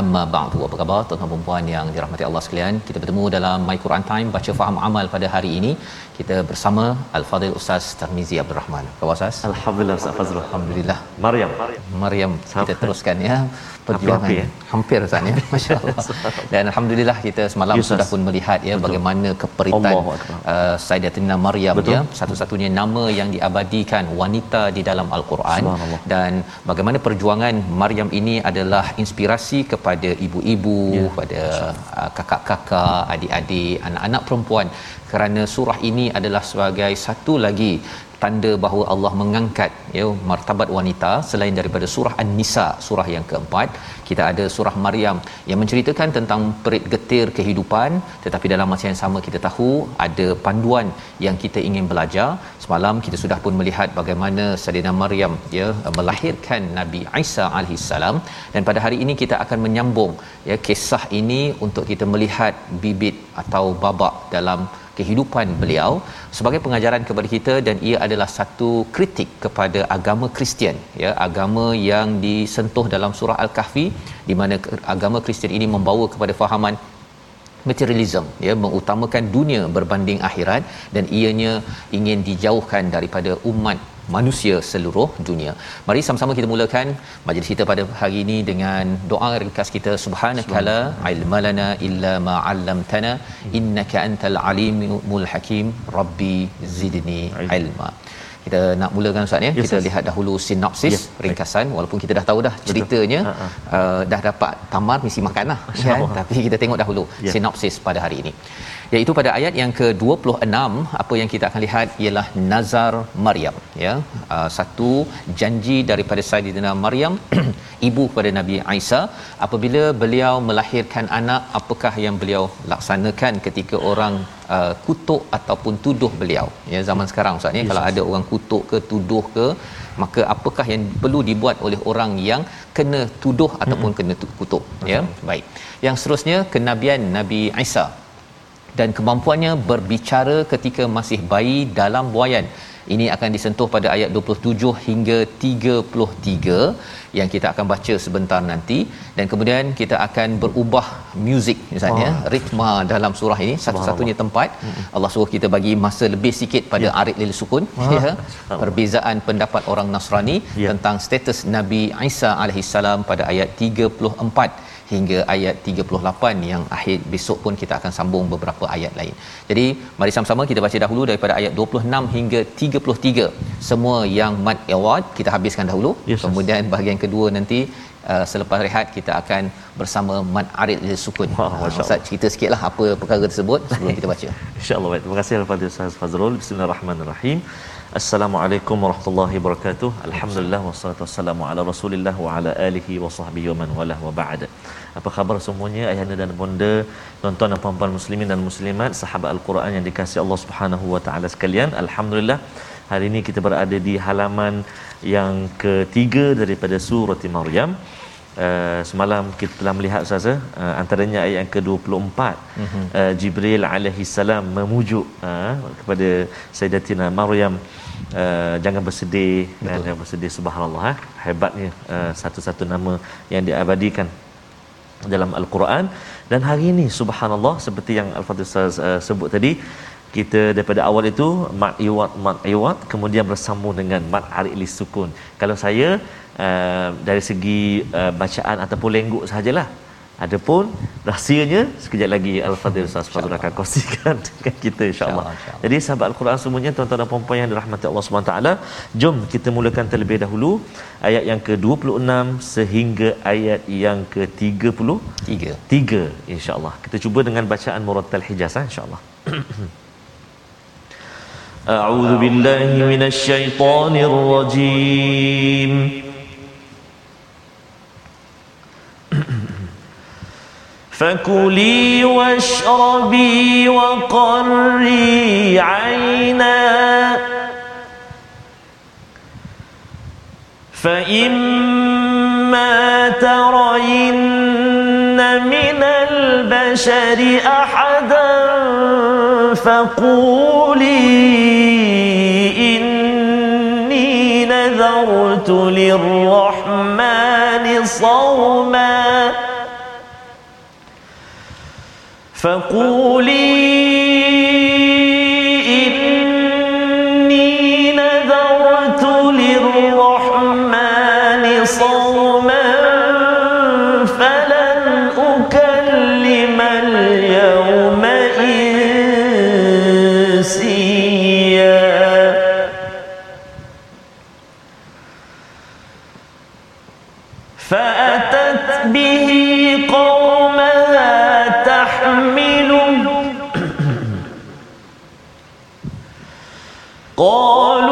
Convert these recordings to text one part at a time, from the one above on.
Amma ba'du. Apa khabar tuan-tuan dan puan yang dirahmati Allah sekalian? Kita bertemu dalam My Quran Time baca faham amal pada hari ini. Kita bersama Al-Fadhil Ustaz Tarmizi Abdul Rahman. Apa khabar Ustaz? Alhamdulillah Ustaz Fazrul Alhamdulillah. Maryam Maryam kita teruskan ya perjuangan Hampir-hampir, ya? hampir Ustaz ya masya-Allah dan alhamdulillah kita semalam Ya, Ustaz. sudah pun melihat ya bagaimana keperitan uh, Sayyidatina Maryam Betul. ya satu-satunya nama yang diabadikan wanita di dalam al-Quran dan bagaimana perjuangan Maryam ini adalah inspirasi kepada ibu-ibu Ya. kepada uh, kakak-kakak adik-adik anak-anak perempuan kerana surah ini adalah sebagai satu lagi tanda bahawa Allah mengangkat ya martabat wanita selain daripada surah An-Nisa surah yang keempat. Kita ada surah Maryam yang menceritakan tentang perit getir kehidupan. Tetapi dalam masa yang sama kita tahu ada panduan yang kita ingin belajar. Semalam kita sudah pun melihat bagaimana Saidina Maryam ya melahirkan Nabi Isa alaihissalam dan pada hari ini kita akan menyambung ya kisah ini untuk kita melihat bibit atau babak dalam kehidupan beliau sebagai pengajaran kepada kita dan ia adalah satu kritik kepada agama Kristian ya agama yang disentuh dalam surah al-kahfi di mana agama Kristian ini membawa kepada fahaman materialism ya mengutamakan dunia berbanding akhirat dan ianya ingin dijauhkan daripada umat manusia seluruh dunia. Mari sama-sama kita mulakan majlis kita pada hari ini dengan doa ringkas kita subhanakala ilmalana illa ma 'allamtana innaka antal alimul hakim rabbi zidni ilma. Kita nak mulakan Ustaz ya. Yes, kita Ustaz. lihat dahulu sinopsis baik. ringkasan walaupun kita dah tahu dah ceritanya Ha, ha. uh, dah dapat tamar mesti makan lah kan? Tapi kita tengok dahulu Ya. sinopsis pada hari ini iaitu pada ayat yang ke-26 apa yang kita akan lihat ialah nazar Maryam ya. Uh, satu janji daripada Sayyidina Maryam ibu kepada Nabi Isa. Apabila beliau melahirkan anak apakah yang beliau laksanakan ketika orang uh, kutuk ataupun tuduh beliau? Ya zaman sekarang ustaz ya kalau ada orang kutuk ke tuduh ke maka apakah yang perlu dibuat oleh orang yang kena tuduh ataupun kena tu- kutuk? Ya baik. Yang seterusnya kenabian Nabi Isa dan kemampuannya berbicara ketika masih bayi dalam buayan. Ini akan disentuh pada ayat 27 hingga 33 yang kita akan baca sebentar nanti. Dan kemudian kita akan berubah muzik misalnya Wah. ritma dalam surah ini satu-satunya tempat. Allah suruh kita bagi masa lebih sikit pada ya. arid lil sukun ya. Perbezaan pendapat orang Nasrani Ya. tentang status Nabi Isa alaihissalam pada ayat 34 hingga ayat 38 yang akhir besok pun kita akan sambung beberapa ayat lain. Jadi mari sama-sama kita baca dahulu daripada ayat 26 hingga 33. Semua yang mad award kita habiskan dahulu. Yes, Ustaz. Kemudian bahagian kedua nanti uh, selepas rehat kita akan bersama mad arid lil sukun. Wah, Uh, Masya Ustaz cerita sikitlah apa perkara tersebut sebelum kita baca. InsyaAllah. Terima kasih kepada Ustaz Fazrul. Bismillahirrahmanirrahim. Assalamualaikum warahmatullahi wabarakatuh. Alhamdulillah wassalatu wassalamu ala Rasulillah wa ala alihi wa sahbihi wa man walah wa ba'd. Apa khabar semuanya ayahanda dan bonda, tuan-tuan dan puan-puan muslimin dan muslimat, sahabat Al-Quran yang dikasihi Allah Subhanahu wa taala sekalian. Alhamdulillah hari ini kita berada di halaman yang ketiga daripada surah Maryam. Uh, semalam kita telah melihat Ustaz uh, antaranya ayat yang ke-24 mm-hmm. uh, Jibril alaihi salam memujuk uh, kepada Sayyidatina Maryam uh, jangan bersedih dan jangan bersedih subhanallah eh. hebatnya uh, satu-satu nama yang diabadikan dalam al-Quran. Dan hari ini subhanallah seperti yang al-Fadhil Ustaz uh, sebut tadi kita daripada awal itu mat iwat mat iwat kemudian bersambung dengan mat li sukun. Kalau saya uh, dari segi uh, bacaan ataupun lengguk sajalah Adapun rahsianya sekejap lagi Al-Fadhil Ustaz Fadhil akan kongsikan dengan kita insya-Allah. Insya Jadi sahabat Al-Quran semuanya tuan-tuan dan puan-puan yang dirahmati Allah Subhanahu taala, jom kita mulakan terlebih dahulu ayat yang ke-26 sehingga ayat yang ke-30 3 3 insya-Allah. Kita cuba dengan bacaan Murattal Hijaz ha, insya-Allah. A'udzu billahi minasy syaithanir rajim. فكلي واشربي وقري عينا. فإما ترين من البشر أحدا فقولي إني نذرت للرحمن صوما. فقولي قالوا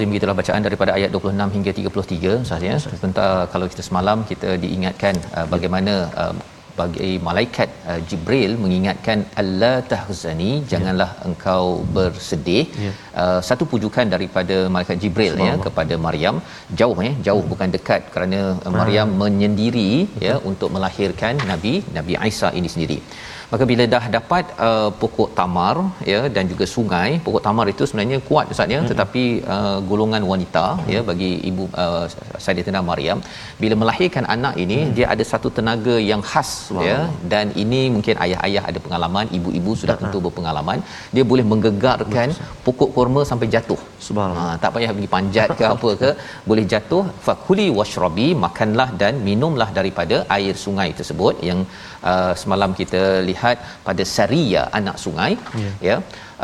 Al-Azim gitulah bacaan daripada ayat 26 hingga 33 Ustaz ya. Sebentar kalau kita semalam kita diingatkan uh, bagaimana uh, bagi malaikat uh, Jibril mengingatkan Allah tahzani janganlah ya. engkau bersedih ya. uh, satu pujukan daripada malaikat Jibril ya kepada Maryam jauh ya jauh bukan dekat kerana uh, Maryam hmm. menyendiri ya untuk melahirkan nabi Nabi Isa ini sendiri maka bila dah dapat uh, pokok tamar ya dan juga sungai pokok tamar itu sebenarnya kuat ustaz ya mm-hmm. tetapi uh, golongan wanita mm-hmm. ya bagi ibu uh, Sayyidatina Maryam bila melahirkan anak ini mm-hmm. dia ada satu tenaga yang khas wow. ya dan ini mungkin ayah-ayah ada pengalaman ibu-ibu sudah tentu berpengalaman dia boleh menggegarkan pokok kurma sampai jatuh subhanallah ha, tak payah pergi panjat ke apa ke boleh jatuh fakuli washrabi makanlah dan minumlah daripada air sungai tersebut yang uh, semalam kita lihat pada Saria anak sungai yeah. ya.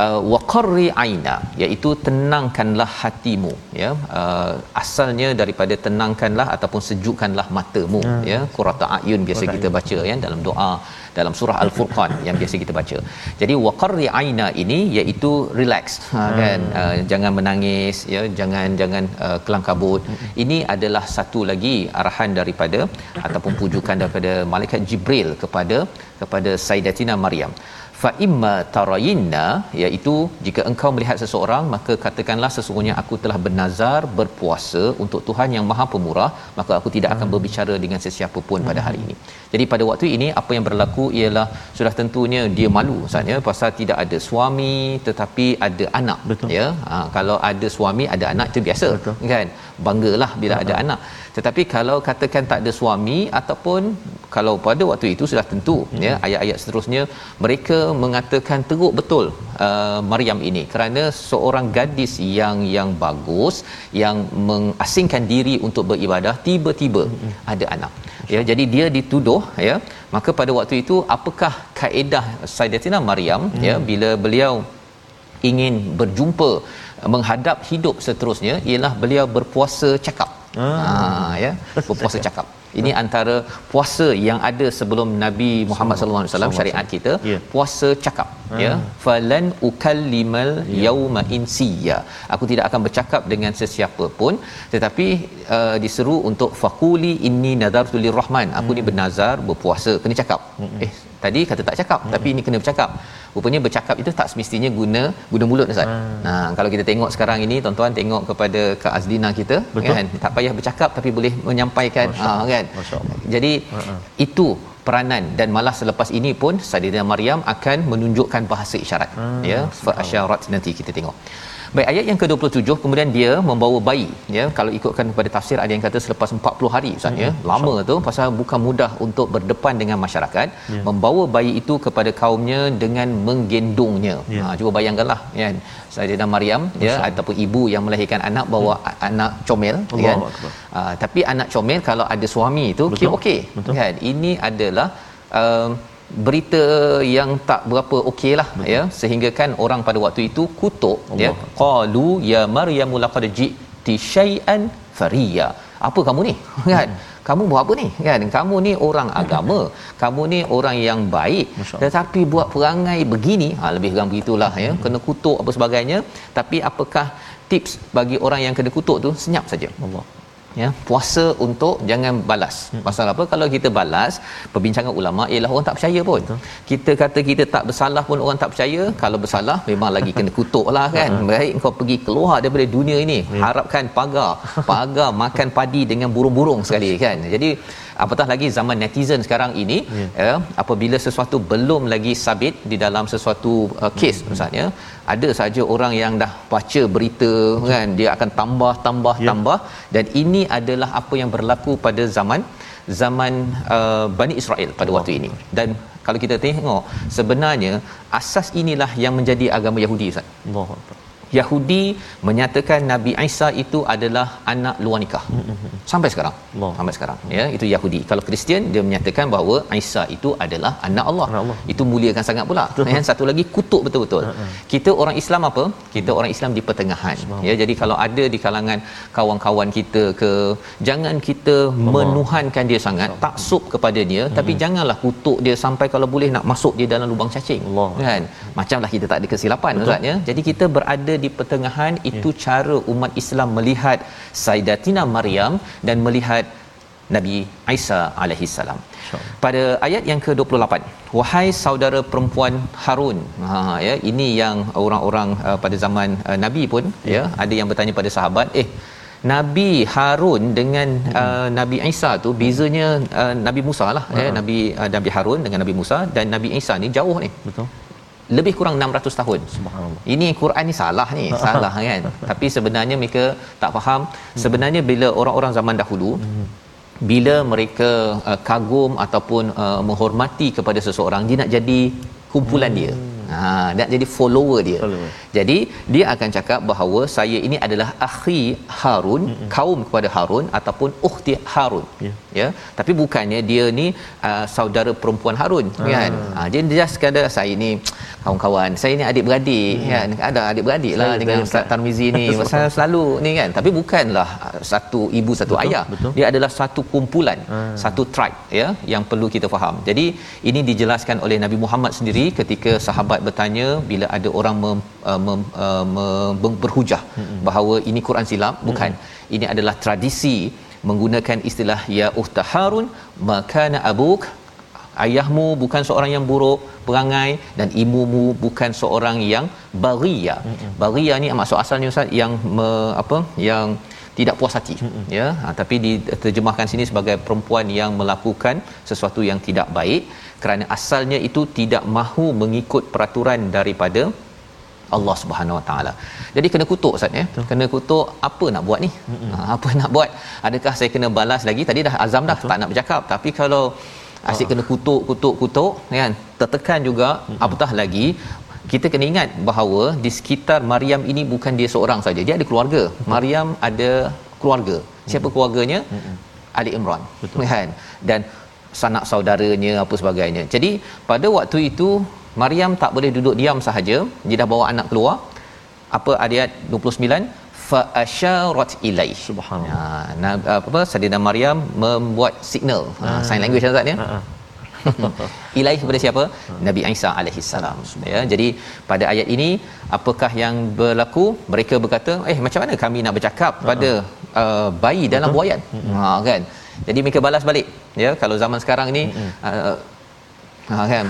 Uh, waqarri aina iaitu tenangkanlah hatimu ya. Uh, asalnya daripada tenangkanlah ataupun sejukkanlah matamu yeah. ya. Qurrata ayun biasa Qurata kita baca ya dalam doa dalam surah al-furqan yang biasa kita baca. Jadi waqarri aina ini iaitu relax. Ha, hmm. kan? Uh, jangan menangis ya jangan jangan uh, kelang kabut. Hmm. ini adalah satu lagi arahan daripada ataupun pujukan daripada malaikat jibril kepada kepada sayyidatina maryam fa imma tarayinna iaitu jika engkau melihat seseorang maka katakanlah sesungguhnya aku telah bernazar berpuasa untuk Tuhan yang Maha Pemurah maka aku tidak akan berbicara dengan sesiapa pun pada hari ini. Jadi pada waktu ini apa yang berlaku ialah sudah tentunya dia malu Ustaz ya pasal tidak ada suami tetapi ada anak Betul. ya. Ha, kalau ada suami ada anak itu biasa Betul. kan. Banggalah bila Betul. ada anak tetapi kalau katakan tak ada suami ataupun kalau pada waktu itu sudah tentu hmm. ya ayat-ayat seterusnya mereka mengatakan teruk betul uh, Maryam ini kerana seorang gadis yang yang bagus yang mengasingkan diri untuk beribadah tiba-tiba hmm. ada anak ya jadi dia dituduh ya maka pada waktu itu apakah kaedah Sayyidatina Maryam hmm. ya bila beliau ingin berjumpa menghadap hidup seterusnya ialah beliau berpuasa cakap Ah. ha ya berpuasa cakap ini antara puasa yang ada sebelum Nabi Muhammad sallallahu alaihi wasallam syariat kita yeah. puasa cakap hmm. ya falan ukallimal yeah. yauma insiya aku tidak akan bercakap dengan sesiapa pun tetapi uh, diseru untuk faquli inni nadartu lirrahman aku hmm. ni bernazar berpuasa kena cakap hmm. eh tadi kata tak cakap hmm. tapi ini kena bercakap rupanya bercakap itu tak semestinya guna guna mulut Ustaz. Hmm. Nah, kalau kita tengok sekarang ini tuan-tuan tengok kepada Kak Azlina kita Betul. kan tak payah bercakap tapi boleh menyampaikan ha kan. Jadi uh-huh. itu peranan dan malah selepas ini pun Saidina Maryam akan menunjukkan bahasa isyarat hmm. ya fa asyarat nanti kita tengok Baik ayat yang ke-27 kemudian dia membawa bayi ya kalau ikutkan kepada tafsir ada yang kata selepas 40 hari ustaz ya hmm. lama tu pasal bukan mudah untuk berdepan dengan masyarakat yeah. membawa bayi itu kepada kaumnya dengan menggendongnya. Yeah. Ha cuba bayangkanlah ya Sayyidina Maryam ya ataupun ibu yang melahirkan anak bawa hmm. anak comel Allah kan. Uh, tapi anak comel kalau ada suami itu okey kan. Ini adalah uh, berita yang tak berapa okeylah ya. Sehingga kan orang pada waktu itu kutuk Allah. ya qalu ya maryam laqad ji'ti syai'an fariya. Apa kamu ni? Kan? Kamu buat apa ni? Kan? Kamu ni orang agama. Kamu ni orang yang baik. Tetapi buat perangai begini ha lebih kurang begitulah ya. Kena kutuk apa sebagainya. Tapi apakah tips bagi orang yang kena kutuk tu? Senyap saja. Allah ya puasa untuk jangan balas hmm. pasal apa kalau kita balas perbincangan ulama ialah orang tak percaya pun Betul. kita kata kita tak bersalah pun orang tak percaya kalau bersalah memang lagi kena kutuklah kan hmm. baik kau pergi keluar daripada dunia ini hmm. harapkan pagar pagar makan padi dengan burung-burung sekali kan jadi apatah lagi zaman netizen sekarang ini yeah. ya apabila sesuatu belum lagi sabit di dalam sesuatu uh, kes hmm. misalnya ada saja orang yang dah baca berita hmm. kan dia akan tambah tambah yeah. tambah dan ini adalah apa yang berlaku pada zaman zaman uh, Bani Israel pada waktu ini dan kalau kita tengok sebenarnya asas inilah yang menjadi agama Yahudi Ustaz. Allah Yahudi menyatakan Nabi Isa itu adalah anak luar nikah. Sampai sekarang. Allah. Sampai sekarang ya, itu Yahudi. Kalau Kristian dia menyatakan bahawa Isa itu adalah anak Allah. Allah. Itu muliakan sangat pula. Yang satu lagi kutuk betul-betul. Uh-huh. Kita orang Islam apa? Kita orang Islam di pertengahan. Ya, jadi kalau ada di kalangan kawan-kawan kita ke jangan kita Allah. menuhankan dia sangat, taksub kepada dia, uh-huh. tapi janganlah kutuk dia sampai kalau boleh nak masuk dia dalam lubang cacing. Allah. Kan? Macamlah kita tak ada kesilapan Ustaz ya. Jadi kita berada di pertengahan itu yeah. cara umat Islam melihat Sayyidatina Maryam dan melihat Nabi Isa alaihi salam. Pada ayat yang ke-28, wahai saudara perempuan Harun. Ha ya, ini yang orang-orang uh, pada zaman uh, Nabi pun ya, ada yang bertanya pada sahabat, eh Nabi Harun dengan uh, Nabi Isa tu bezanya uh, Nabi Musa lah uh-huh. ya Nabi uh, Nabi Harun dengan Nabi Musa dan Nabi Isa ni jauh ni. Betul. Lebih kurang 600 tahun. Subhanallah. Ini Quran ni salah ni, salah kan. Tapi sebenarnya mereka tak faham. Sebenarnya bila orang-orang zaman dahulu bila mereka uh, kagum ataupun uh, menghormati kepada seseorang dia nak jadi kumpulan dia. Ha nak jadi follower dia. Follower. Jadi dia akan cakap bahawa saya ini adalah akhi Harun, mm-hmm. kaum kepada Harun ataupun ukhti Harun. Ya. Ya. Tapi bukannya dia ni uh, saudara perempuan Harun ah. kan. Ha dia just sekadar saya ni kawan-kawan, saya ni adik-beradik hmm. kan. Ada adik-beradik lah Saya- dengan Ustaz Tarmizi ni. Saya selalu ni kan. Tapi bukanlah uh, satu ibu satu Betul, ayah. betul. Dia adalah satu kumpulan, Ah. satu tribe ya yang perlu kita faham. Jadi ini dijelaskan oleh Nabi Muhammad sendiri ketika sahabat bertanya bila ada orang mem, uh, mem, uh, mem, berhujah hmm. bahawa ini Quran silap, bukan. Ini adalah tradisi menggunakan istilah ya ukhta Harun makana abuk ayahmu bukan seorang yang buruk perangai dan ibumu bukan seorang yang baria. Mm-hmm. Baria ni maksud asalnya ustaz yang me, apa yang tidak puas hati mm-hmm. ya ha, tapi diterjemahkan sini sebagai perempuan yang melakukan sesuatu yang tidak baik kerana asalnya itu tidak mahu mengikut peraturan daripada Allah Subhanahu Wa Taala. Jadi kena kutuk Ustaz ya. Kena kutuk apa nak buat ni? Mm-hmm. Ha, apa nak buat? Adakah saya kena balas lagi? Tadi dah azam dah Betul. tak nak bercakap. Tapi kalau asyik kena kutuk kutuk kutuk kan tertekan juga mm-hmm. apatah lagi kita kena ingat bahawa di sekitar Maryam ini bukan dia seorang saja dia ada keluarga mm-hmm. Maryam ada keluarga siapa mm-hmm. keluarganya mm-hmm. Ali Imran Betul. kan dan sanak saudaranya apa sebagainya jadi pada waktu itu Maryam tak boleh duduk diam sahaja dia dah bawa anak keluar apa ayat 29 fa asyarat ilai Subhanallah. Ha, nah, apa Saidina Maryam membuat signal ha, sign language Ustaz ya. Ha, ha. Ilaih kepada siapa? Nabi Isa alaihi salam. Ya, jadi pada ayat ini apakah yang berlaku? Mereka berkata, "Eh, macam mana kami nak bercakap pada uh, bayi dalam buayan?" Ha kan. Jadi mereka balas balik. Ya, kalau zaman sekarang ni uh, ha kan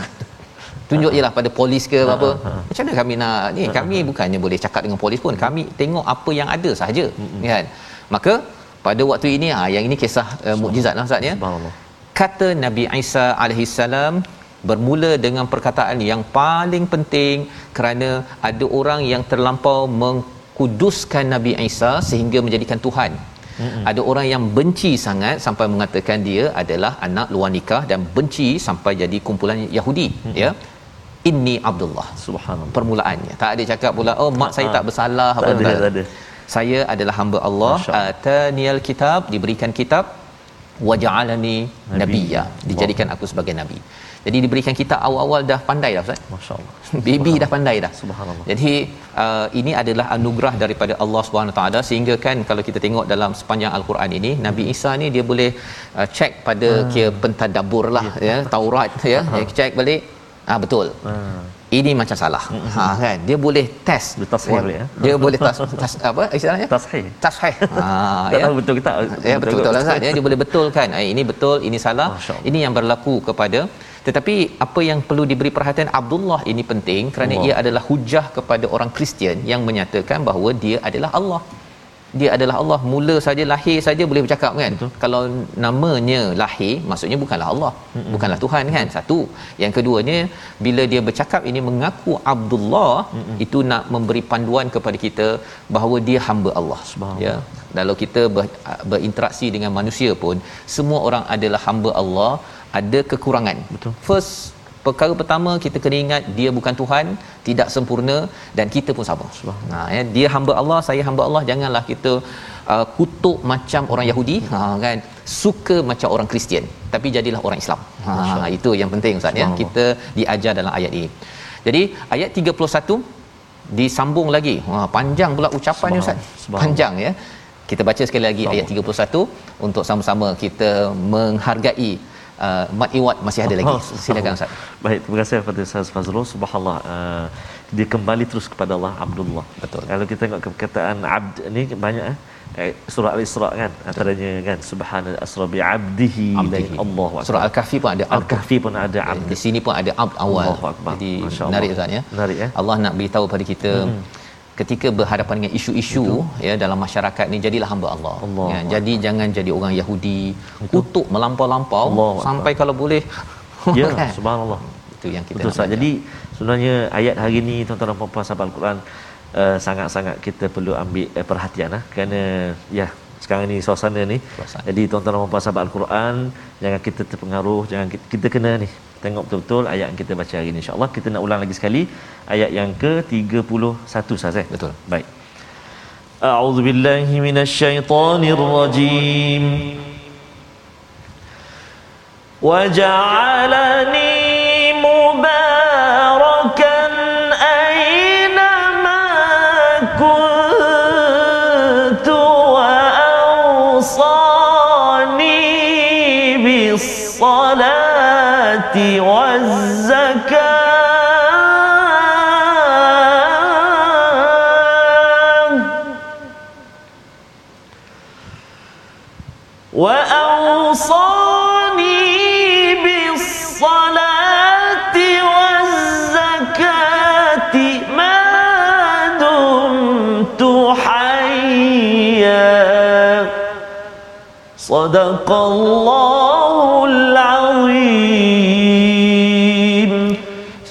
tunjuk je lah pada polis ke apa macam mana kami nak ni kami bukannya boleh cakap dengan polis pun kami tengok apa yang ada sahaja kan maka pada waktu ini ah yang ini kisah uh, mukjizat lah Ustaz ya Subhanallah. Kata Nabi Isa alaihi salam bermula dengan perkataan yang paling penting kerana ada orang yang terlampau mengkuduskan Nabi Isa sehingga menjadikan Tuhan. Mm-hmm. Ada orang yang benci sangat sampai mengatakan dia adalah anak luar nikah dan benci sampai jadi kumpulan Yahudi mm-hmm. ya. Inni Abdullah. Subhanallah. Permulaannya. Tak ada cakap pula oh mak saya Ah. tak bersalah Tak ada, tak ada. Saya adalah hamba Allah. ataniyal kitab diberikan kitab waja'alani Nabi. nabiyya dijadikan aku sebagai nabi. Jadi diberikan kitab awal-awal dah pandai dah Ustaz. Masya-Allah. Baby dah pandai dah. Subhanallah. Jadi uh, ini adalah anugerah daripada Allah Subhanahu taala sehingga kan kalau kita tengok dalam sepanjang al-Quran ini Nabi Isa ni dia boleh uh, check pada Ah. kira pentadabbur lah ya Taurat ya dia check balik ah betul. Ah. Ini macam salah. Ha kan dia boleh test. Dia tashih boleh, ya? Dia boleh tas, tas apa istilahnya? Tashih. Tashih. Ha Tak tahu betul ke tak? Ya betul betul lah Ustaz. Ya, dia boleh betulkan. Eh, ini betul, ini salah. Ini yang berlaku kepada tetapi apa yang perlu diberi perhatian Abdullah ini penting kerana Allah. ia adalah hujah kepada orang Kristian yang menyatakan bahawa dia adalah Allah. Dia adalah Allah. Mula saja lahir saja boleh bercakap kan. Betul. Kalau namanya lahir maksudnya bukanlah Allah. Mm-mm. Bukanlah Tuhan kan. Satu. Yang keduanya bila dia bercakap ini mengaku Abdullah Mm-mm. itu nak memberi panduan kepada kita bahawa dia hamba Allah. Ya kalau kita ber, berinteraksi dengan manusia pun semua orang adalah hamba Allah ada kekurangan Betul. first perkara pertama kita kena ingat dia bukan Tuhan tidak sempurna dan kita pun sama. Ha ya dia hamba Allah saya hamba Allah janganlah kita uh, kutuk macam orang Yahudi. Ha kan? Suka macam orang Kristian tapi jadilah orang Islam. Ha itu yang penting ustaz ya. Kita diajar dalam ayat ini. Jadi ayat 31 disambung lagi. Ha panjang pula ucapannya ustaz. Panjang ya. Kita baca sekali lagi ayat 31 untuk sama-sama kita menghargai uh, mat iwat masih ada lagi. Oh, Silakan Ustaz. Baik, terima kasih kepada Ustaz Fazrul. Subhanallah. Uh, dia kembali terus kepada Allah Abdullah. Betul. Kalau kita tengok perkataan abd ni banyak eh. eh, surah al-Isra kan antaranya kan subhana asra bi 'abdihi akbar Surah Al-Kahfi pun ada. Al-Kahfi pun ada abd Di sini pun ada abd awal. Akbar. Jadi Allah. menarik Ustaz ya. Menarik, eh? Allah nak beritahu pada kita hmm. Ketika berhadapan dengan isu-isu ya dalam masyarakat ni jadilah hamba Allah. Allah ya, jadi jangan jadi orang Yahudi kutuk melampau-lampau Allah sampai kalau boleh ya kan? subhanallah itu yang kita Betul nak belajar. Jadi sebenarnya ayat hari ni tuan-tuan dan puan-puan sahabat Al-Quran uh, sangat-sangat kita perlu ambil uh, perhatian lah kerana ya sekarang ni suasana ni. Suasana. Jadi tuan-tuan dan puan-puan sahabat Al-Quran jangan kita terpengaruh, jangan kita, kita kena ni tengok betul-betul ayat yang kita baca hari ni insya-Allah. Kita nak ulang lagi sekali ayat yang ke-31 Ustaz eh. Betul. Baik. أعوذ بالله من الشيطان الرجيم وجعلني والزكاة. وأوصاني بالصلاة والزكاة ما دمت صدق الله العظيم.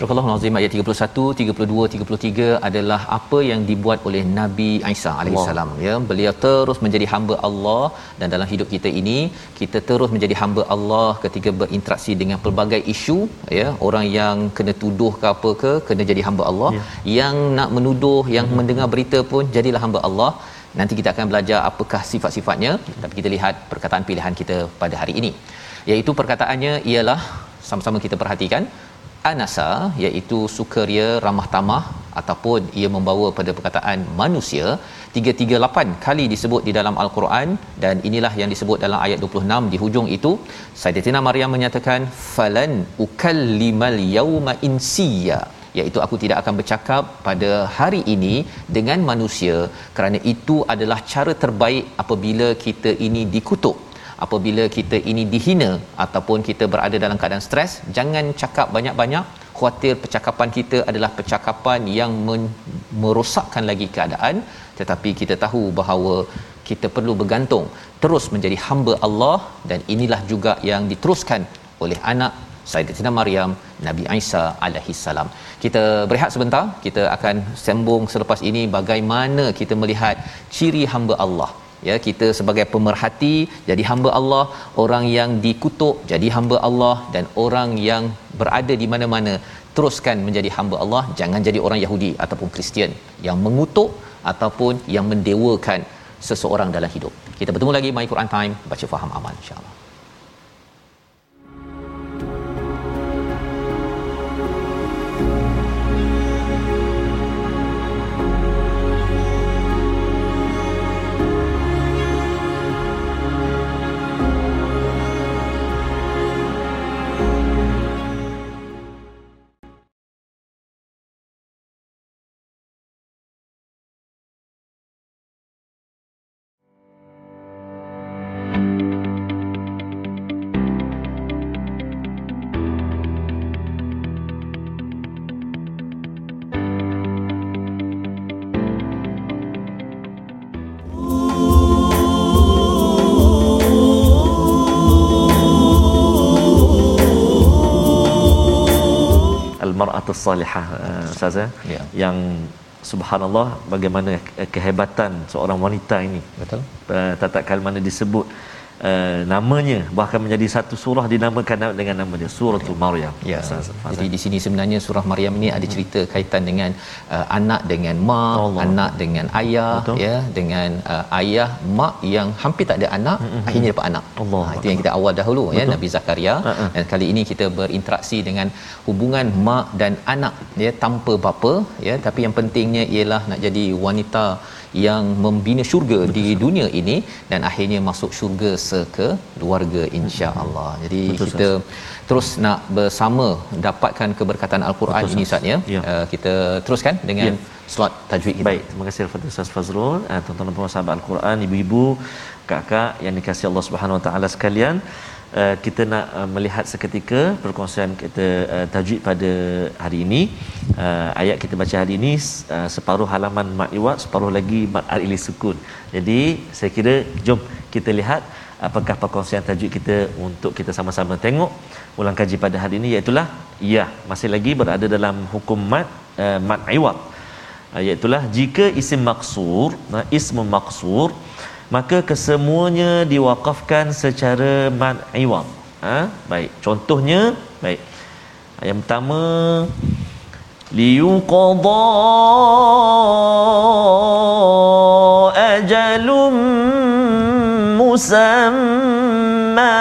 Surah Al-Azim ayat 31, 32, 33 adalah apa yang dibuat oleh Nabi Isa alaihissalam ya. Beliau terus menjadi hamba Allah dan dalam hidup kita ini kita terus menjadi hamba Allah ketika berinteraksi dengan pelbagai isu ya. Orang yang kena tuduh ke apa ke kena jadi hamba Allah. Ya. Yang nak menuduh, yang mendengar berita pun jadilah hamba Allah. Nanti kita akan belajar apakah sifat-sifatnya tapi kita lihat perkataan pilihan kita pada hari ini. Iaitu perkataannya ialah sama-sama kita perhatikan anasa iaitu sukaria ramah tamah ataupun ia membawa pada perkataan manusia 338 kali disebut di dalam al-Quran dan inilah yang disebut dalam ayat 26 di hujung itu. Sayyidatina Maryam menyatakan falan ukallimal yauma insiya iaitu aku tidak akan bercakap pada hari ini dengan manusia kerana itu adalah cara terbaik apabila kita ini dikutuk apabila kita ini dihina ataupun kita berada dalam keadaan stres jangan cakap banyak-banyak khuatir percakapan kita adalah percakapan yang men- merosakkan lagi keadaan tetapi kita tahu bahawa kita perlu bergantung terus menjadi hamba Allah dan inilah juga yang diteruskan oleh anak Sayyidatina Maryam Nabi Isa alaihi salam. Kita berehat sebentar, kita akan sambung selepas ini bagaimana kita melihat ciri hamba Allah. Ya, kita sebagai pemerhati jadi hamba Allah, orang yang dikutuk jadi hamba Allah dan orang yang berada di mana-mana teruskan menjadi hamba Allah, jangan jadi orang Yahudi ataupun Kristian yang mengutuk ataupun yang mendewakan seseorang dalam hidup. Kita bertemu lagi My Quran Time, baca faham aman insya-Allah. Al-mar'atus salihah uh, ustaz eh? Ya. yang subhanallah bagaimana ke- kehebatan seorang wanita ini Betul? uh, tatkala mana disebut uh, namanya bahkan menjadi satu surah dinamakan dengan nama dia suratul maryam Ya. Ustaz Fazal. Jadi di sini sebenarnya surah Maryam ni ada cerita kaitan dengan uh, anak dengan mak, Allah. anak dengan ayah, Betul. ya, dengan uh, ayah mak yang hampir tak ada anak, akhirnya dapat anak. Allah. Ha, itu yang kita awal dahulu ya Nabi Zakaria. Ha-ha. Dan kali ini kita berinteraksi dengan hubungan mak dan anak ya tanpa bapa ya, tapi yang pentingnya ialah nak jadi wanita yang membina syurga Betul. di dunia ini dan akhirnya masuk syurga sekeluarga insya-Allah. Jadi Betul, kita sahas. terus nak bersama dapatkan keberkatan al-Quran Betul, ini Ustaz ya. ya. Uh, kita teruskan dengan ya. slot tajwid kita. Baik, terima kasih kepada Ustaz Fazrul, uh, tuan-tuan dan puan sahabat al-Quran, ibu-ibu, kakak yang dikasihi Allah Subhanahu Wa Taala sekalian. Uh, kita nak uh, melihat seketika perkongsian kita uh, tajwid pada hari ini. Uh, ayat kita baca hari ini uh, separuh halaman mat iwat separuh lagi mat alili sukun. Jadi saya kira jom kita lihat apakah perkongsian tajwid kita untuk kita sama-sama tengok ulang kaji pada hari ini iaitu ya masih lagi berada dalam hukum mat uh, mat iwat uh, iaitu jika isim maksur uh, ismun maksur maka kesemuanya diwakafkan secara mad iwad ha? baik. Contohnya baik. Yang pertama liyuqadha ajalum musamma.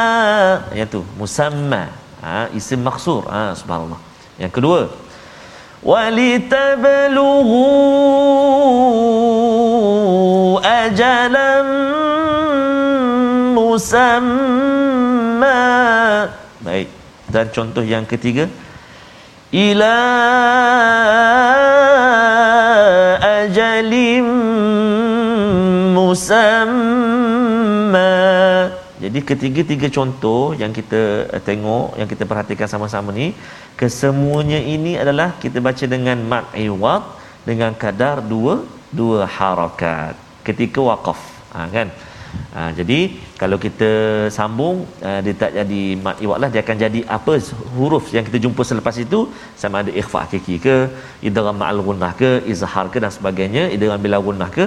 Ya tu musamma. Ha? Isim maksur. Ha subhanallah. Yang kedua walitabluhu ajalan musamma. Baik. Dan contoh yang ketiga. Ila ajalim musamma. Jadi ketiga-tiga contoh yang kita tengok yang kita perhatikan sama-sama ni. Kesemuanya ini adalah kita baca dengan mat iwad dengan kadar dua dua harakat ketika waqaf ha, kan? Ha, jadi kalau kita sambung uh, dia tak jadi mat iwak lah dia akan jadi apa huruf yang kita jumpa selepas itu sama ada ikhfa hakiki ke idgham ma'al gunnah ke izhar ke dan sebagainya idgham bila gunnah ke.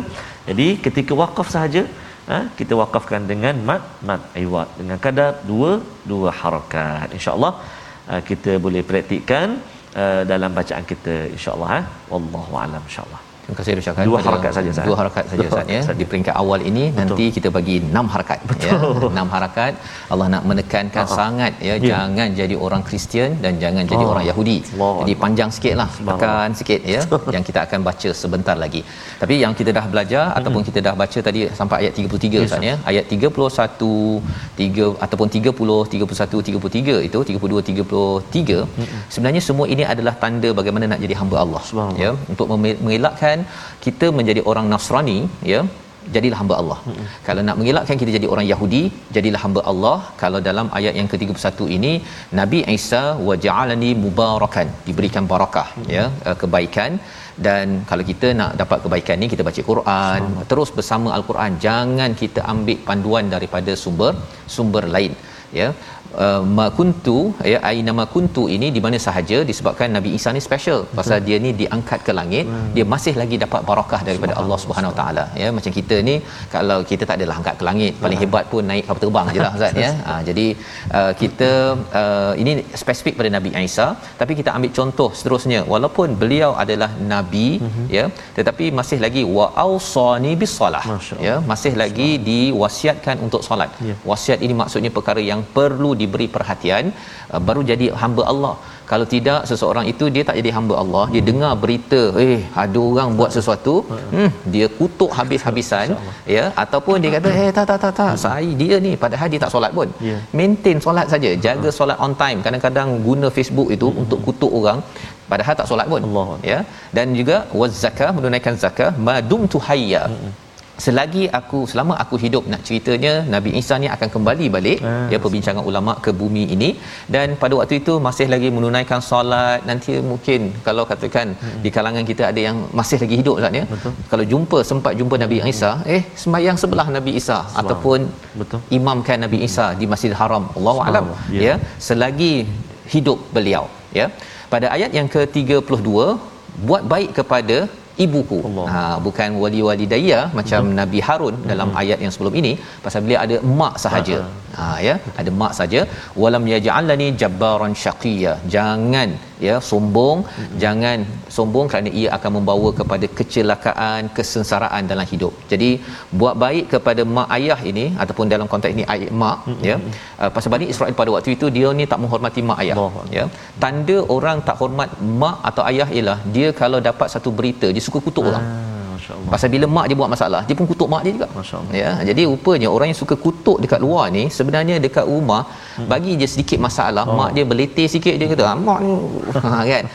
Jadi ketika waqaf sahaja ha, kita waqafkan dengan mat mat iwak dengan kadar dua dua harakat. Insyaallah uh, kita boleh praktikkan uh, dalam bacaan kita insyaallah ha? Wallahu alam insyaallah Terima kasih ucapkan dua harakat saja Dua harakat saja Ustaz ya. Di peringkat awal ini Betul. nanti kita bagi enam harakat ya. Betul. ya. Enam harakat Allah nak menekankan uh-huh. sangat ya yeah. jangan jadi orang Kristian dan jangan jadi oh. orang Yahudi. Allah. Jadi panjang sikitlah, tekan sikit ya yang kita akan baca sebentar lagi. Tapi yang kita dah belajar hmm. ataupun kita dah baca tadi sampai ayat 33 yes, Ustaz ya. Ayat 31 3 ataupun 30 31 33 itu 32 33 hmm. sebenarnya semua ini adalah tanda bagaimana nak jadi hamba Allah. Ya untuk mengelakkan mengingatkan kita menjadi orang Nasrani ya jadilah hamba Allah. Hmm. Kalau nak mengelakkan kita jadi orang Yahudi, jadilah hamba Allah. Kalau dalam ayat yang ke-31 ini Nabi Isa wa ja'alani mubarakan, diberikan barakah hmm. ya, uh, kebaikan dan kalau kita nak dapat kebaikan ni kita baca Quran, Sama. terus bersama Al-Quran. Jangan kita ambil panduan daripada sumber sumber lain ya uh, makuntu ya aina makuntu ini di mana sahaja disebabkan Nabi Isa ni special. Betul. pasal dia ni diangkat ke langit hmm. dia masih lagi dapat barakah daripada Allah Subhanahu Wa taala. Ya macam kita ni kalau kita tak adalah angkat ke langit paling hebat pun naik kapal terbang ajalah Ustaz ya. Ha, jadi uh, kita uh, ini spesifik pada Nabi Isa tapi kita ambil contoh seterusnya. Walaupun beliau adalah nabi hmm. ya tetapi masih lagi wa ausani bisalah ya masih lagi diwasiatkan untuk solat ya. wasiat ini maksudnya perkara yang perlu diberi perhatian uh, baru jadi hamba Allah kalau tidak seseorang itu dia tak jadi hamba Allah dia hmm. dengar berita eh ada orang buat sesuatu hmm dia kutuk habis-habisan ya ataupun dia kata eh tak tak tak tak saya dia ni padahal dia tak solat pun yeah. maintain solat saja jaga solat on time kadang-kadang guna Facebook itu hmm. untuk kutuk orang padahal tak solat pun Allah. ya dan juga waz zakah menunaikan zakah madum tu hayya hmm selagi aku selama aku hidup nak ceritanya Nabi Isa ni akan kembali balik. Ah, ya perbincangan ulama ke bumi ini. Dan pada waktu itu masih lagi menunaikan solat. Nanti mungkin kalau katakan hmm. di kalangan kita ada yang masih lagi hidup Ustaz ya. Kalau jumpa sempat jumpa Nabi. Isa eh sembahyang sebelah Nabi Isa Selamat. ataupun betul. imamkan Nabi Isa di Masjidil Haram. Allahu alam ya. ya. Selagi hidup beliau ya. Pada ayat yang ke-32 buat baik kepada ibuku. Ha bukan wali-wali daya macam hmm. Nabi Harun hmm. dalam ayat yang sebelum ini pasal beliau ada mak sahaja. Ha ya, ada mak saja. Walam yaj'alani jabbaran syaqiyya. Jangan ya sombong, hmm. jangan sombong kerana ia akan membawa kepada kecelakaan, kesengsaraan dalam hidup. Jadi buat baik kepada mak ayah ini ataupun dalam konteks ini ayah mak hmm. ya. Uh, pasal Bani Israel pada waktu itu dia ni tak menghormati mak ayah. Oh. Ya. Tanda orang tak hormat mak atau ayah ialah dia kalau dapat satu berita dia suka kutuk ah. orang. Masya-Allah. Pasal bila mak dia buat masalah, dia pun kutuk mak dia juga. Masya-Allah. Ya, jadi rupanya orang yang suka kutuk dekat luar ni sebenarnya dekat rumah hmm. bagi je sedikit masalah, oh. mak dia berletih sikit dia kata, ah, "Mak ni." Ha, kan?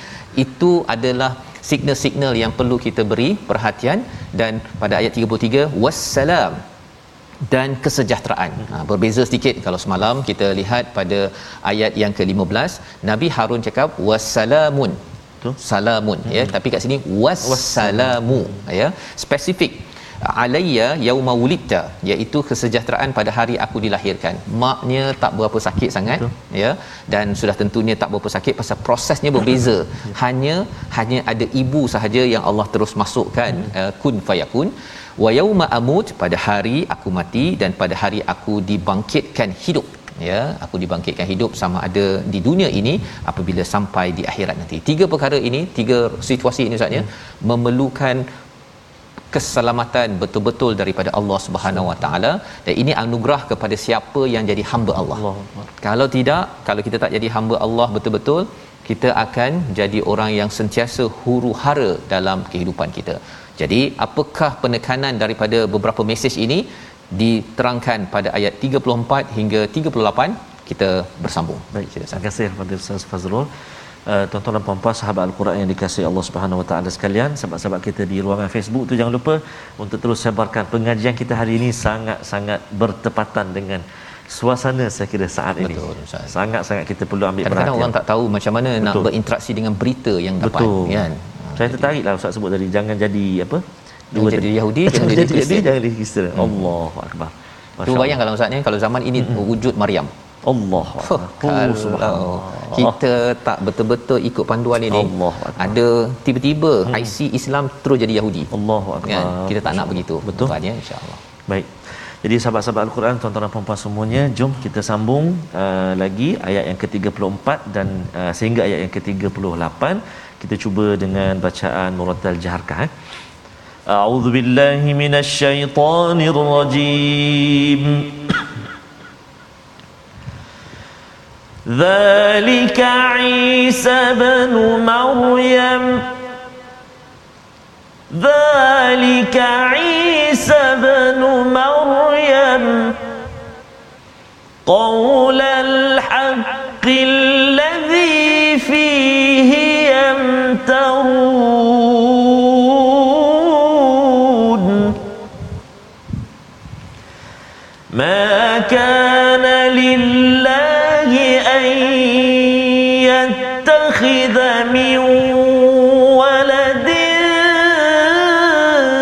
Itu adalah signal-signal yang perlu kita beri perhatian dan pada ayat 33 wassalam dan kesejahteraan. Ha, berbeza sedikit kalau semalam kita lihat pada ayat yang ke-15 Nabi Harun cakap wassalamun. Betul. Salamun hmm. ya tapi kat sini wassalamu ya. Spesifik alayya yauma wulidta iaitu kesejahteraan pada hari aku dilahirkan. Maknya tak berapa sakit sangat Betul. ya. Dan sudah tentunya tak berapa sakit pasal prosesnya berbeza. Hanya hanya ada ibu sahaja yang Allah terus masukkan uh, kun fayakun. Wa yauma amut pada hari aku mati dan pada hari aku dibangkitkan hidup ya aku dibangkitkan hidup sama ada di dunia ini apabila sampai di akhirat nanti tiga perkara ini tiga situasi ini saatnya hmm. memerlukan keselamatan betul-betul daripada Allah Subhanahu Wa Taala dan ini anugerah kepada siapa yang jadi hamba Allah. Allah. Kalau tidak, kalau kita tak jadi hamba Allah betul-betul, kita akan jadi orang yang sentiasa huru-hara dalam kehidupan kita. Jadi, apakah penekanan daripada beberapa mesej ini diterangkan pada ayat 34 hingga 38 kita bersambung. Baik, terima kasih kepada Ustaz Fazrul. Uh, tuan-tuan dan puan-puan sahabat Al-Quran yang dikasihi Allah Subhanahu Wa Taala sekalian, sahabat-sahabat kita di ruangan Facebook tu jangan lupa untuk terus sebarkan pengajian kita hari ini sangat-sangat bertepatan dengan suasana saya kira saat ini. Betul, Ustaz. Sangat-sangat kita perlu ambil Kadang-kadang perhatian. orang tak tahu macam mana Betul. nak berinteraksi dengan berita yang dapat Betul. kan. Saya tertariklah Ustaz sebut tadi jangan jadi apa? Jangan jadi Yahudi, jangan jadi jadi Kristian. jangan jadi Kristen. Allahu akbar. Tu bayang kalau Ustaz ni kalau zaman ini wujud Maryam. Allah. Oh, kalau kita tak betul-betul ikut panduan ini Allah ada tiba-tiba hmm. IC Islam terus jadi Yahudi Allahu akbar. kan kita tak nak begitu Betul. Tuan-tuan, ya insyaallah Baik. Jadi sahabat-sahabat Al-Quran, tuan-tuan dan puan-puan semuanya, jom kita sambung uh, lagi ayat yang ke-34 dan uh, sehingga ayat yang ke-38. Kita cuba dengan bacaan Muratal Jaharkah. Eh. A'udzu billahi minasyaitonir rajim. ذلك عيسى بن مريم ذلك عيسى بن مريم قول الحق يتخذ من ولد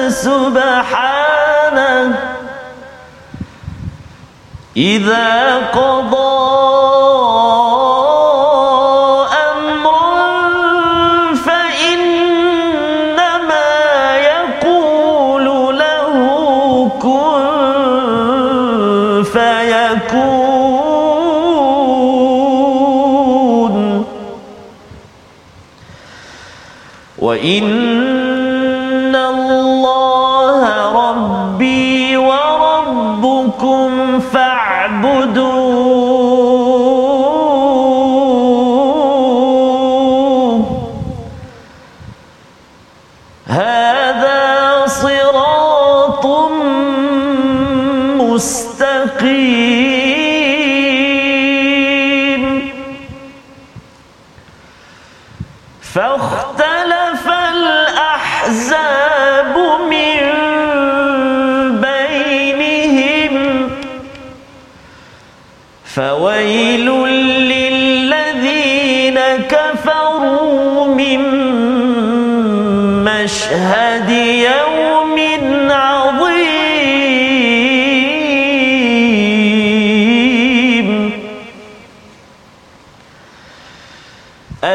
سبحانه. إذا قضى ইন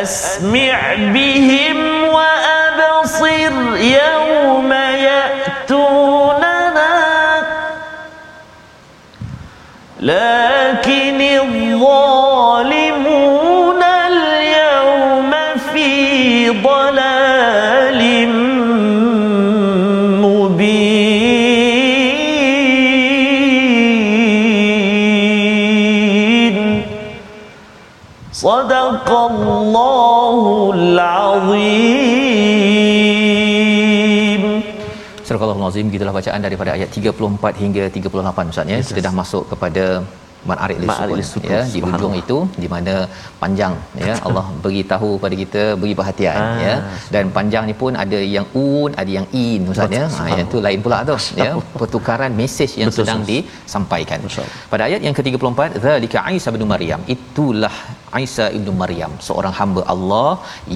أسمع بهم وأبصر يوم يأتوننا. لكن Astagfirullahalazim gitulah bacaan daripada ayat 34 hingga 38 Ustaz ya. Yes. Kita dah masuk kepada Ma'arij al-Sukun ya di hujung itu di mana panjang ya Allah beritahu pada kita beri perhatian ah. ya. Dan panjang ni pun ada yang un ada yang in Ustaz ya. Ha, yang itu lain pula tu ya pertukaran mesej yang Betul, sedang disampaikan. Pada ayat yang ke-34 zalika Isa bin Maryam itulah Isa ibnu Maryam seorang hamba Allah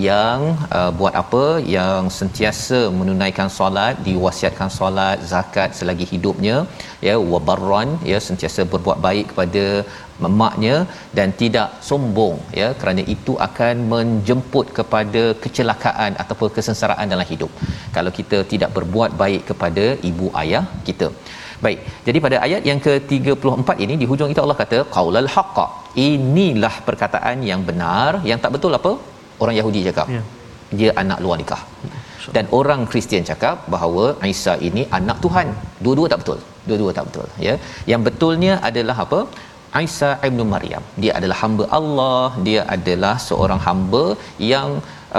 yang uh, buat apa? Yang sentiasa menunaikan solat diwasiatkan solat zakat selagi hidupnya ya wabarran ya sentiasa berbuat baik kepada memaknya dan tidak sombong ya kerana itu akan menjemput kepada kecelakaan ataupun kesengsaraan dalam hidup. Kalau kita tidak berbuat baik kepada ibu ayah kita Baik. Jadi pada ayat yang ke-34 ini di hujung itu Allah kata qaulal haqq. Inilah perkataan yang benar, yang tak betul apa? Orang Yahudi cakap. Ya. Dia anak luar nikah. Dan orang Kristian cakap bahawa Isa ini anak Tuhan. Dua-dua tak betul. Dua-dua tak betul, ya. Yang betulnya adalah apa? Isa ibnu Maryam. Dia adalah hamba Allah, dia adalah seorang hamba yang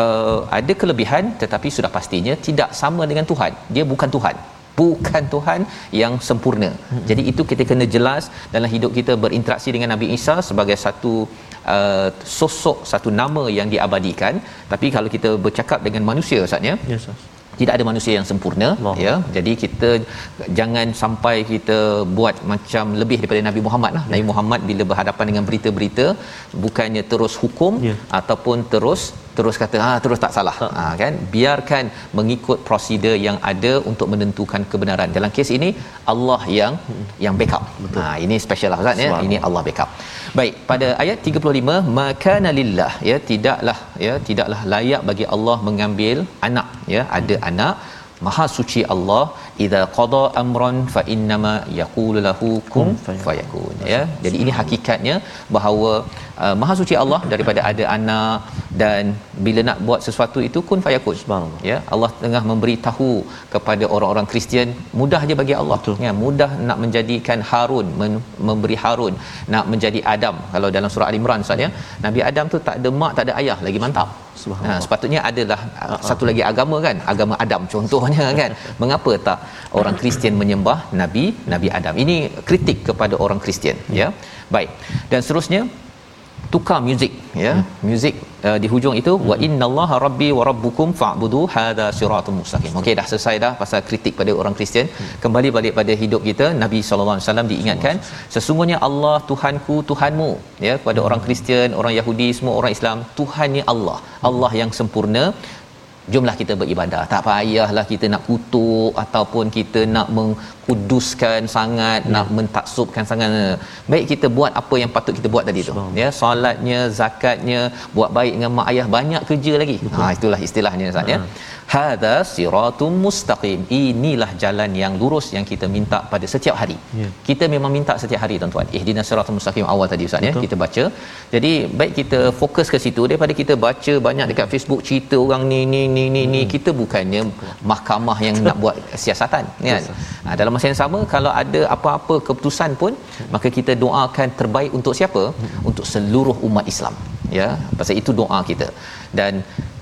uh, ada kelebihan tetapi sudah pastinya tidak sama dengan Tuhan. Dia bukan Tuhan bukan Tuhan yang sempurna. Hmm. Jadi itu kita kena jelas dalam hidup kita berinteraksi dengan Nabi Isa sebagai satu uh, sosok satu nama yang diabadikan. Tapi kalau kita bercakap dengan manusia Ustaz ya. Yes, tidak ada manusia yang sempurna Allah. ya jadi kita jangan sampai kita buat macam lebih daripada Nabi Muhammad lah ya. Nabi Muhammad bila berhadapan dengan berita-berita bukannya terus hukum ya. ataupun terus terus kata ha terus tak salah. Ha. Kan? Biarkan mengikut prosedur yang ada untuk menentukan kebenaran. Dalam kes ini Allah yang hmm. yang backup. Betul. ha ini special lah kan ya. Ini Allah backup. Baik pada ayat 35 makana lillah ya tidaklah ya tidaklah layak bagi Allah mengambil anak ya ada anak. Maha suci Allah idza qada amran fa innama yaqulu lahu kun fayakun. ya jadi ini hakikatnya bahawa uh, maha suci Allah daripada ada anak dan bila nak buat sesuatu itu kun fayakun. Subhanallah. Ya Allah tengah memberi tahu kepada orang-orang Kristian mudah je bagi Allah. Betul. ya mudah nak menjadikan Harun men- memberi Harun nak menjadi Adam. Kalau dalam surah al-Imran Ustaz ya Nabi Adam tu tak ada mak tak ada ayah lagi mantap. Ha, sepatutnya adalah uh, satu lagi agama kan agama Adam contohnya kan. Mengapa tak orang Kristian menyembah nabi nabi Adam. Ini kritik kepada orang Kristian ya. Baik. Dan seterusnya tukar muzik ya. Hmm. muzik uh, di hujung itu hmm. wa innallaha rabbi wa rabbukum fa'budu hadha siratul mustaqim. Okey dah selesai dah pasal kritik pada orang Kristian. Hmm. kembali balik pada hidup kita Nabi sallallahu alaihi wasallam diingatkan sesungguhnya Allah Tuhanku Tuhanmu ya kepada hmm. orang Kristian orang Yahudi semua orang Islam Tuhannya Allah. Allah yang sempurna jumlah kita beribadah. Tak payahlah kita nak kutuk ataupun kita nak mengkuduskan sangat ya. nak mentaksubkan sangat. Baik kita buat apa yang patut kita buat tadi tu. Ya solatnya zakatnya buat baik dengan mak ayah banyak kerja lagi. Betul. ha itulah istilahnya Ustaz ya. Hadza siratum mustaqim. Inilah jalan yang lurus yang kita minta pada setiap hari. Ya. kita memang minta setiap hari tuan-tuan. Ihdinas siratal mustaqim awal tadi ustaz ya kita baca. Jadi baik kita fokus ke situ daripada kita baca banyak dekat Facebook cerita orang ni ni ni ni ni hmm. kita bukannya mahkamah yang nak buat siasatan kan ha, dalam masa yang sama kalau ada apa-apa keputusan pun maka kita doakan terbaik untuk siapa? Hmm. untuk seluruh umat Islam. Ya pasal itu doa kita. Dan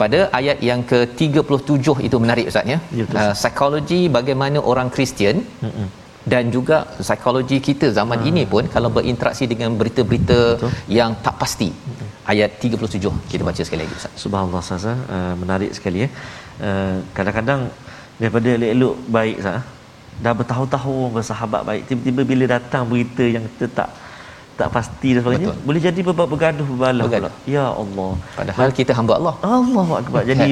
pada ayat yang ke-37 itu menarik ustaz ya, ya uh, psikologi bagaimana orang Kristian dan juga psikologi kita zaman hmm. ini pun kalau berinteraksi dengan berita-berita Betul. yang tak pasti. Ayat 37 kita baca sekali lagi ustaz. Subhanallah ustaz uh, menarik sekali ya. Uh, kadang-kadang daripada elok-elok baik ustaz dah bertahun-tahun bersahabat baik. Tiba-tiba bila datang berita yang kita tak tak pasti dan sebagainya Betul. boleh jadi bergaduh berbalah pula. ya Allah. Padahal kita hamba Allah. Allahu akbar. Jadi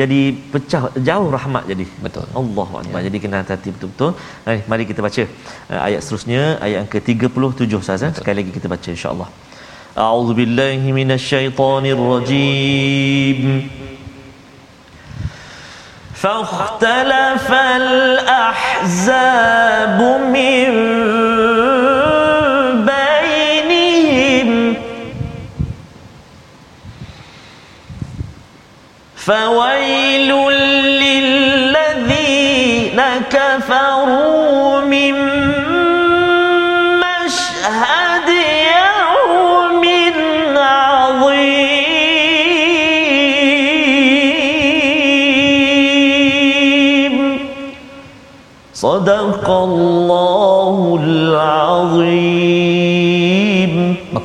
jadi pecah jauh rahmat jadi. Betul. Allahu akbar. Ya. jadi kena hati-hati betul-betul. Hai, mari kita baca uh, ayat seterusnya ayat yang ke-37 saja sekali lagi kita baca insya-Allah. A'udzu billahi minasyaitonir rajim فاختلف الأحزاب من فويل للذين كفروا. صدق الله العظيم.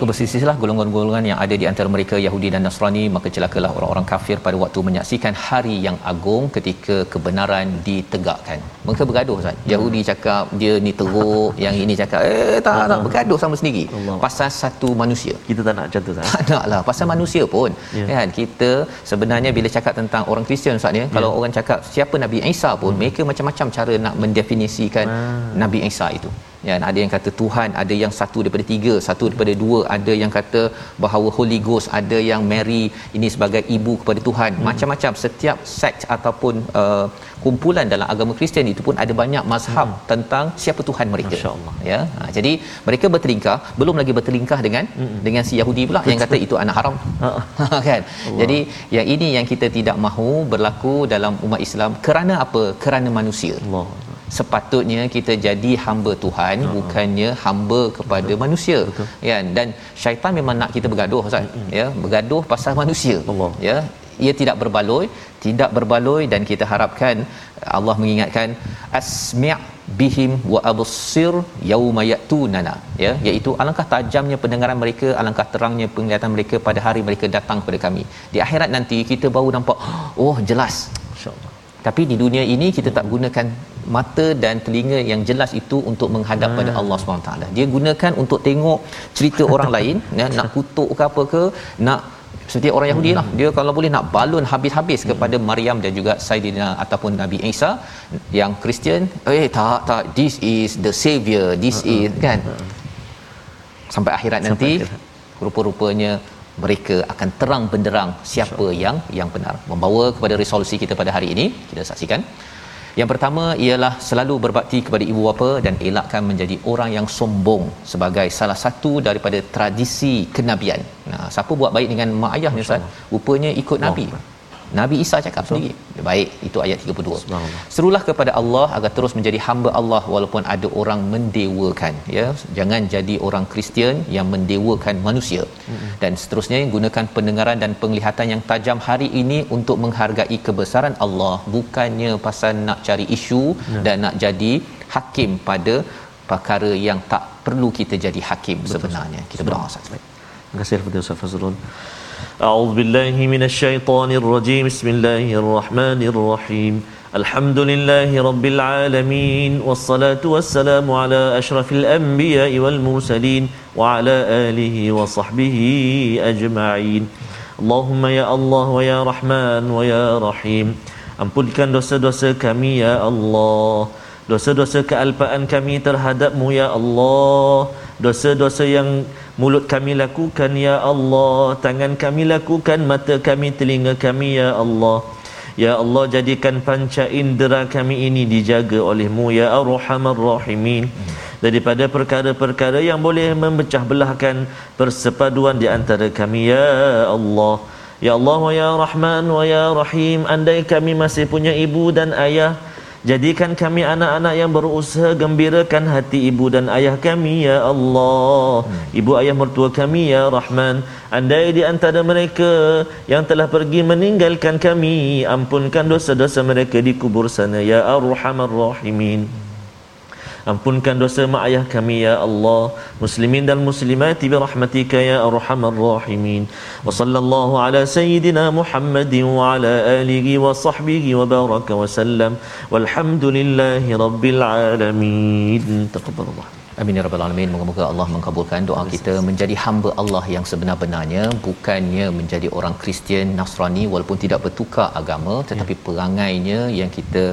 Bersisihlah golongan-golongan yang ada di antara mereka Yahudi dan Nasrani maka celakalah orang-orang kafir pada waktu menyaksikan hari yang agung ketika kebenaran ditegakkan mereka bergaduh Ustaz hmm. Yahudi cakap dia ni teruk yang ini cakap eh tak tak bergaduh sama sendiri Allah. pasal satu manusia kita tak nak macam tu tak nak lah pasal manusia pun yeah. kan kita sebenarnya bila cakap tentang orang Kristian Ustaz ni yeah. kalau orang cakap siapa Nabi Isa pun hmm. mereka macam-macam cara nak mendefinisikan ah. Nabi Isa itu ya ada yang kata Tuhan ada yang satu daripada tiga satu daripada dua ada yang kata bahawa Holy Ghost ada yang Mary ini sebagai ibu kepada Tuhan hmm. macam-macam setiap sect ataupun uh, kumpulan dalam agama Kristian itu pun ada banyak mazhab hmm. tentang siapa Tuhan mereka ya ha, jadi mereka bertelingkah belum lagi bertelingkah dengan hmm. dengan si Yahudi pula yang kata itu anak haram ha. kan Allah. jadi yang ini yang kita tidak mahu berlaku dalam umat Islam kerana apa kerana manusia Allah sepatutnya kita jadi hamba Tuhan uh-huh. bukannya hamba kepada Betul. manusia Betul. kan dan syaitan memang nak kita bergaduh ustaz uh-huh. ya bergaduh pasal manusia Allah. ya ia tidak berbaloi tidak berbaloi dan kita harapkan Allah mengingatkan asmi' bihim wa absir yauma yatunana ya iaitu alangkah tajamnya pendengaran mereka alangkah terangnya penglihatan mereka pada hari mereka datang kepada kami di akhirat nanti kita baru nampak oh jelas insyaallah tapi di dunia ini kita tak gunakan mata dan telinga yang jelas itu untuk menghadap hmm. pada Allah SWT dia gunakan untuk tengok cerita orang lain ya, nak kutuk ke apa ke nak seperti orang Yahudi lah hmm. dia kalau boleh nak balun habis-habis hmm. kepada Maryam dan juga Saidina ataupun Nabi Isa yang Kristian eh tak tak this is the savior this hmm. is kan hmm. sampai akhirat sampai nanti akhirat. rupa-rupanya mereka akan terang benderang siapa sure. yang yang benar membawa kepada resolusi kita pada hari ini kita saksikan yang pertama ialah selalu berbakti kepada ibu bapa dan elakkan menjadi orang yang sombong sebagai salah satu daripada tradisi kenabian. Nah, siapa buat baik dengan mak ayah ni Ustaz? Rupanya ikut Nabi. Oh. Nabi Isa cakap Betul. sendiri. Baik, itu ayat 32. Serulah kepada Allah agar terus menjadi hamba Allah walaupun ada orang mendewakan, ya. Jangan jadi orang Kristian yang mendewakan manusia. Mm-hmm. Dan seterusnya gunakan pendengaran dan penglihatan yang tajam hari ini untuk menghargai kebesaran Allah, bukannya pasal nak cari isu yeah. dan nak jadi hakim pada perkara yang tak perlu kita jadi hakim Betul. sebenarnya. Kita berdoa Ustaz. Terima kasih kepada Ustaz Fazrul. أعوذ بالله من الشيطان الرجيم بسم الله الرحمن الرحيم الحمد لله رب العالمين والصلاة والسلام على أشرف الأنبياء والمرسلين وعلى آله وصحبه أجمعين اللهم يا الله ويا رحمن ويا رحيم Ampunkan dosa-dosa kami ya Allah Dosa-dosa kealpaan kami terhadapmu ya Allah Dosa-dosa yang mulut kami lakukan ya Allah. Tangan kami lakukan mata kami telinga kami ya Allah. Ya Allah jadikan panca indera kami ini dijaga olehmu ya arhamar rahimin. Daripada perkara-perkara yang boleh memecah belahkan persepaduan di antara kami ya Allah. Ya Allah wa ya Rahman wa ya Rahim. Andai kami masih punya ibu dan ayah Jadikan kami anak-anak yang berusaha gembirakan hati ibu dan ayah kami ya Allah. Ibu ayah mertua kami ya Rahman. Andai di antara mereka yang telah pergi meninggalkan kami, ampunkan dosa-dosa mereka di kubur sana ya Arhamar Rahimin. Ampunkan dosa mak ayah kami ya Allah. Muslimin dan muslimat bi rahmatika ya arhamar rahimin. Wa sallallahu ala sayyidina Muhammadin wa ala alihi wa sahbihi wa baraka wa sallam. Walhamdulillahi rabbil alamin. Taqabbalallah Amin ya rabbal alamin. Moga-moga Allah mengabulkan doa kita menjadi hamba Allah yang sebenar-benarnya, bukannya menjadi orang Kristian, Nasrani walaupun tidak bertukar agama tetapi ya. perangainya yang kita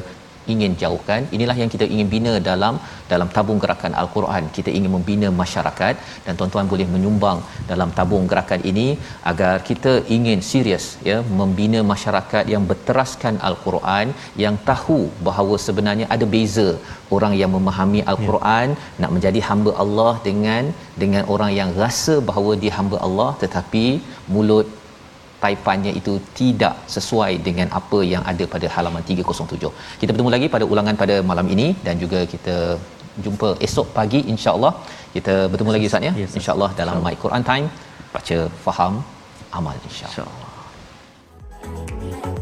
ingin jauhkan. Inilah yang kita ingin bina dalam dalam tabung gerakan al-Quran. Kita ingin membina masyarakat. Dan tuan-tuan boleh menyumbang dalam tabung gerakan ini agar kita ingin serius ya membina masyarakat yang berteraskan al-Quran yang tahu bahawa sebenarnya ada beza orang yang memahami al-Quran ya. nak menjadi hamba Allah dengan dengan orang yang rasa bahawa dia hamba Allah. Tetapi mulut taipannya itu tidak sesuai dengan apa yang ada pada halaman 307. Kita bertemu lagi pada ulangan pada malam ini dan juga kita jumpa esok pagi insya-Allah. Kita bertemu lagi Ustaz ya. Insya-Allah dalam My Quran Time baca faham amal insya-Allah. Insya